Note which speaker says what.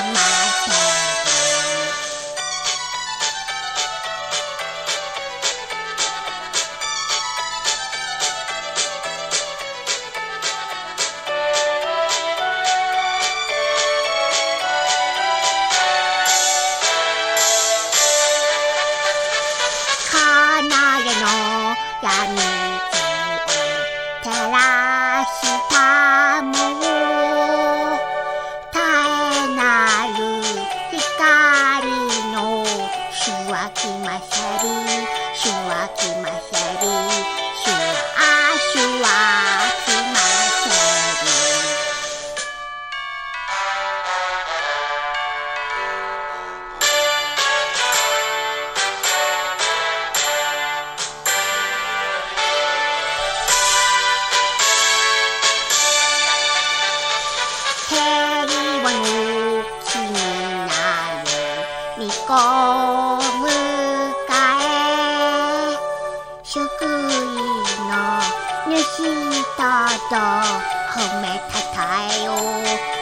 Speaker 1: 離れの闇路を照ら 主は来ませり主は来ませり主は主は来ませり平和の木になる御子 救いの主とと褒めたたえよう。